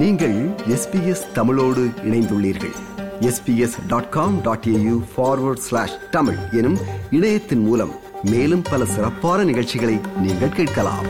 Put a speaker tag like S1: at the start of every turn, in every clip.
S1: நீங்கள் எஸ்பிஎஸ் தமிழோடு இணைந்துள்ளீர்கள். SBS dot com dot AU forward slash Tamil எனும் இணையத்தின் மூலம் மேலும் பல சிறப்பான நிகழ்ச்சிகளை நீங்கள் கேட்கலாம்.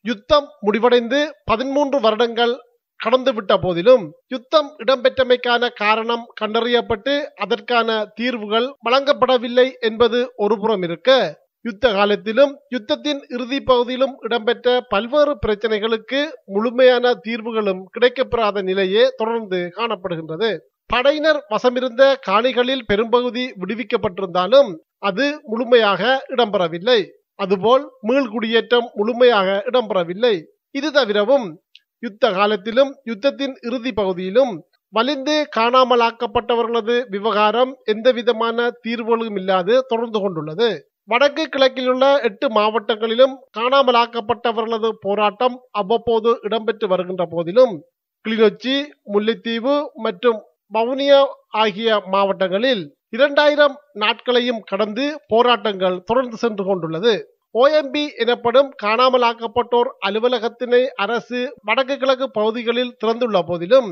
S2: யுத்தம் முடிவடைந்து பதிமூன்று வருடங்கள் கடந்துவிட்ட போதிலும் யுத்தம் இடம்பெற்றமைக்கான காரணம் கண்டறியப்பட்டு அதற்கான தீர்வுகள் வழங்கப்படவில்லை என்பது ஒருபுறம் இருக்க யுத்த காலத்திலும் யுத்தத்தின் இறுதி பகுதியிலும் இடம்பெற்ற பல்வேறு பிரச்சனைகளுக்கு முழுமையான தீர்வுகளும் கிடைக்கப்பெறாத நிலையே தொடர்ந்து காணப்படுகின்றது. படையினர் வசமிருந்த காணிகளில் பெரும்பகுதி விடுவிக்கப்பட்டிருந்தாலும் அது முழுமையாக இடம்பெறவில்லை. அதுபோல் மீள்குடியேற்றம் முழுமையாக இடம்பெறவில்லை. இது தவிரவும் யுத்த காலத்திலும் யுத்தத்தின் இறுதி பகுதியிலும் வலிந்து காணாமலாக்கப்பட்டவர்களது விவகாரம் எந்தவிதமான தீர்வுகளும் இல்லாது தொடர்ந்து கொண்டுள்ளது. வடக்கு கிழக்கில் உள்ள எட்டு மாவட்டங்களிலும் காணாமலாக்கப்பட்டவர்களது போராட்டம் அவ்வப்போது இடம்பெற்று வருகின்ற போதிலும் கிளிநொச்சி முல்லைத்தீவு மற்றும் வவுனியா ஆகிய மாவட்டங்களில் இரண்டாயிரம் நாட்களையும் கடந்து போராட்டங்கள் தொடர்ந்து சென்று கொண்டுள்ளது. ஓஎம்பி எனப்படும் காணாமலாக்கப்பட்டோர் அலுவலகத்தினை அரசு வடக்கு கிழக்கு பகுதிகளில் திறந்துள்ள போதிலும்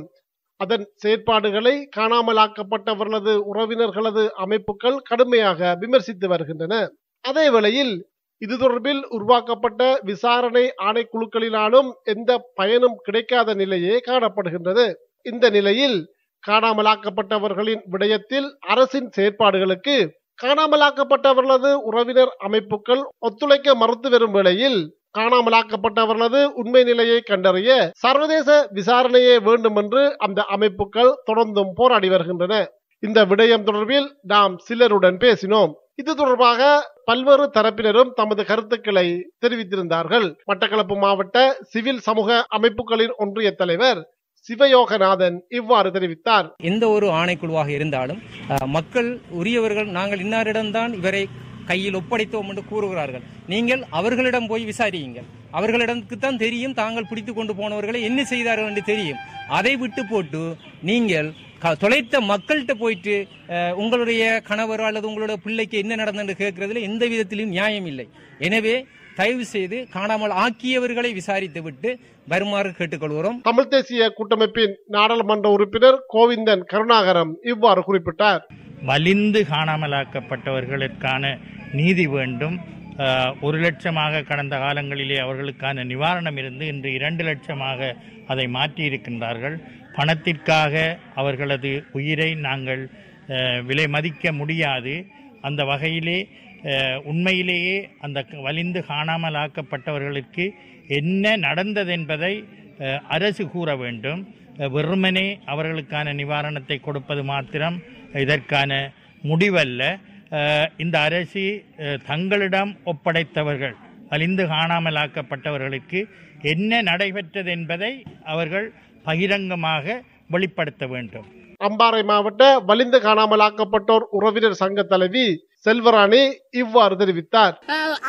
S2: அதன் செயற்பாடுகளை காணாமலாக்கப்பட்டவர்களது உறவினர்களது அமைப்புகள் கடுமையாக விமர்சித்து வருகின்றன. அதே வேளையில் இது தொடர்பில் உருவாக்கப்பட்ட விசாரணை ஆணைக்குழுக்களினாலும் எந்த பயனும் கிடைக்காத நிலையே காணப்படுகின்றது. இந்த நிலையில் காணாமலாக்கப்பட்டவர்களின் விடயத்தில் அரசின் செயற்பாடுகளுக்கு காணாமலாக்கப்பட்டவர்களது உறவினர் அமைப்புகள் ஒத்துழைக்க மறுத்து வரும் வேளையில் காணாமலாக்கப்பட்டவர்களது உண்மை நிலையை கண்டறிய சர்வதேச விசாரணையே வேண்டும் என்று அந்த அமைப்புகள் தொடர்ந்தும் போராடி வருகின்றன. இந்த விடயம் தொடர்பில் நாம் சிலருடன் பேசினோம். இது தொடர்பாக பல்வேறு தரப்பினரும் தமது கருத்துக்களை தெரிவித்திருந்தார்கள். மட்டக்களப்பு மாவட்ட சிவில் சமூக அமைப்புகளின் ஒன்றிய தலைவர் சிவயோகநாதன் இவ்வாறு தெரிவித்தார்.
S3: எந்த ஒரு ஆணைக்குழுவாக இருந்தாலும் அஹ், மக்கள் உரியவர்கள் நாங்கள் இன்னாரிடம்தான் இவரை கையில் ஒப்படைத்தோம் என்று கூறுகிறார்கள். நீங்கள் அவர்களிடம் போய் விசாரியுங்கள். அவர்களிடத்துக்கு தான் தெரியும் தாங்கள் பிடித்து கொண்டு போனவர்களை என்ன செய்தார்கள் என்று தெரியும். அதை விட்டு போட்டு நீங்கள் தொலைத்த மக்கள்கிட்ட போயிட்டு உங்களுடைய கணவர் அல்லது உங்களுடைய பிள்ளைக்கு என்ன நடந்தது கேட்கறதுல எந்த விதத்திலும் நியாயம் இல்லை. எனவே தயவு செய்து காணாமல் ஆக்கியவர்களை விசாரித்து விட்டு வருமாறு கேட்டுக்கொள்கிறோம்.
S2: தமிழ் தேசிய கூட்டமைப்பின் நாடாளுமன்ற உறுப்பினர் கோவிந்தன் கருணாகரம் இவ்வாறு குறிப்பிட்டார்.
S4: வலிந்து காணாமலாக்கப்பட்டவர்களுக்கான நீதி வேண்டும். ஒரு லட்சமாக கடந்த காலங்களிலே அவர்களுக்கான நிவாரணம் இருந்து இன்று இரண்டு லட்சமாக அதை மாற்றியிருக்கின்றார்கள். பணத்திற்காக அவர்களது உயிரை நாங்கள் விலை மதிக்க முடியாது. அந்த வகையிலே உண்மையிலேயே அந்த க- வலிந்து காணாமலாக்கப்பட்டவர்களுக்கு என்ன நடந்தது என்பதை அரசு கூற வேண்டும். வெறுமனே அவர்களுக்கான நிவாரணத்தை கொடுப்பது மாத்திரம் இதற்கான முடிவல்ல. இந்த அரசு தங்களிடம் ஒப்படைத்தவர்கள் அழிந்து காணாமலாக்கப்பட்டவர்களுக்கு என்ன நடைபெற்றது என்பதை அவர்கள் பகிரங்கமாக வெளிப்படுத்த வேண்டும்.
S2: அம்பாறை மாவட்ட வலிந்து காணாமலாக்கப்பட்டோர் உறவினர் சங்க தலைவி செல்வராணி இவ்வாறு தெரிவித்தார்.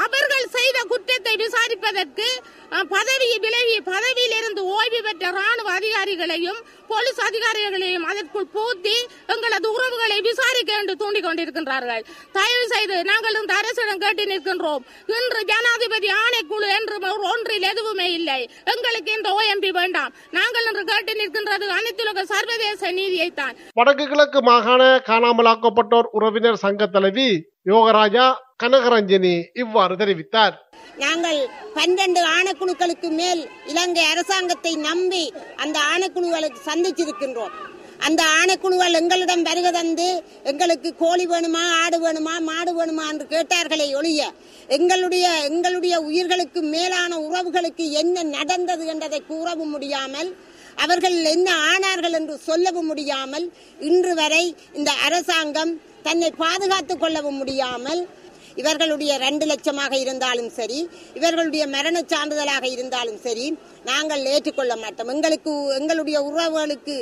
S5: அவர்கள் செய்த குற்றத்தை விசாரிப்பதற்கு அஹ், பதவி விலகி பதவியிலிருந்து ஓய்வு பெற்ற ராணுவ அதிகாரிகளையும் போலீஸ் அதிகாரிகளையும் அதற்குள் பூத்தி எங்களது உறவுகளை விசாரிக்க என்று தூண்டிக் கொண்டிருக்கின்றார்கள். தயவு செய்து நாங்கள் இந்த அரசிடம் கேட்டு நிற்கின்றோம். இன்று ஜனாதிபதி ஆணைக்குழு என்று ஒன்றில் எதுவுமே இல்லை. எங்களுக்கு இந்த ஓஎம்பி வேண்டாம். நாங்கள் இன்று கேட்டு நிற்கின்றது அனைத்துலக சர்வதேச நீதியைத்தான்.
S2: வடக்கு கிழக்கு மாகாண காணாமலாக்கப்பட்டோர் உறவினர் சங்க தலைவி யோகராஜா கனகரஞ்சனி இவ்வாறு தெரிவித்தார்.
S6: நாங்கள் பன்னெண்டு ஆணைக்குழுக்களுக்கு மேல் இலங்கை அரசாங்கத்தை நம்பி அந்த ஆணைக்குழுக்களுக்கு சந்திச்சிருக்கின்றோம். அந்த ஆணைக்குழுவால் எங்களிடம் வருக தந்து எங்களுக்கு கோழி வேணுமா ஆடு வேணுமா மாடு வேணுமா என்று கேட்டார்களே ஒழிய எங்களுடைய எங்களுடைய உயிர்களுக்கு மேலான உறவுகளுக்கு என்ன நடந்தது என்றதை கூறவும் முடியாமல் அவர்கள் என்ன ஆனார்கள் என்று சொல்லவும் முடியாமல் இன்று வரை இந்த அரசாங்கம் தன்னை பாதுகாத்துக் கொள்ளவும் முடியாமல் இவர்களுடைய ரெண்டு லட்சமாக இருந்தாலும் சரி இவர்களுடைய மரண சான்றிதழாக இருந்தாலும் சரி நாங்கள் ஏற்றுக்கொள்ள மாட்டோம். எங்களுக்கு எங்களுடைய உறவுகளுக்கு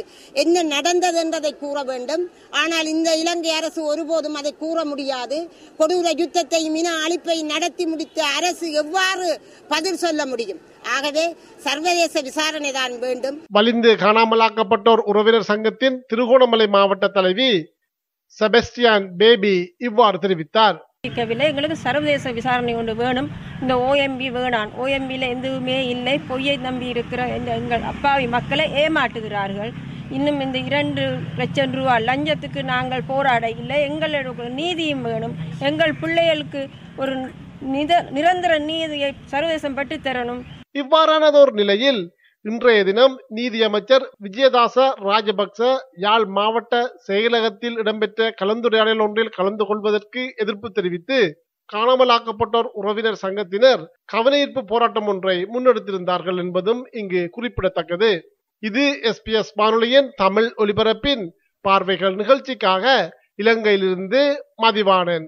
S6: என்ன நடந்தது என்றதை கூற வேண்டும். ஆனால் இந்த இலங்கை அரசு ஒருபோதும் அதை கூற முடியாது. கொடூர யுத்தத்தையும் இன அழிப்பை நடத்தி முடித்த அரசு எவ்வாறு பதில் சொல்ல முடியும்? ஆகவே சர்வதேச விசாரணை தான் வேண்டும்.
S2: வலிந்து காணாமலாக்கப்பட்டோர் உறவினர் சங்கத்தின் திருகோணமலை மாவட்ட தலைவி செபஸ்டியான் பேபி இவ்வாறு தெரிவித்தார்.
S7: இருக்கவில்லை எங்களுக்கு சர்வதேச விசாரணை ஒன்று வேணும். இந்த ஓஎம்பி வேணான் ஓஎம்பியில் எதுவுமே இல்லை. பொய்யை நம்பி இருக்கிற இந்த எங்கள் அப்பாவி மக்களை ஏமாற்றுகிறார்கள். இன்னும் இந்த இரண்டு லட்சம் ரூபா லஞ்சத்துக்கு நாங்கள் போராட இல்லை. எங்களுக்கு நீதியும் வேணும். எங்கள் பிள்ளைகளுக்கு ஒரு நித நிரந்தர நீதியை சர்வதேசம் பட்டு தரணும்
S2: இவ்வாறானதோர் நிலையில் இன்றைய தினம் நீதியமைச்சர் விஜயதாச ராஜபக்ச யாழ் மாவட்ட செயலகத்தில் இடம்பெற்ற கலந்துரையாடல் ஒன்றில் கலந்து கொள்வதற்கு எதிர்ப்பு தெரிவித்து காணாமலாக்கப்பட்டோர் உறவினர் சங்கத்தினர் கவனஈர்ப்பு போராட்டம் ஒன்றை முன்னெடுத்திருந்தார்கள் என்பதும் இங்கு குறிப்பிடத்தக்கது. இது எஸ்பிஎஸ் வானொலியின் தமிழ் ஒலிபரப்பின் பார்வைகள் நிகழ்ச்சிக்காக இலங்கையிலிருந்து மதிவானன்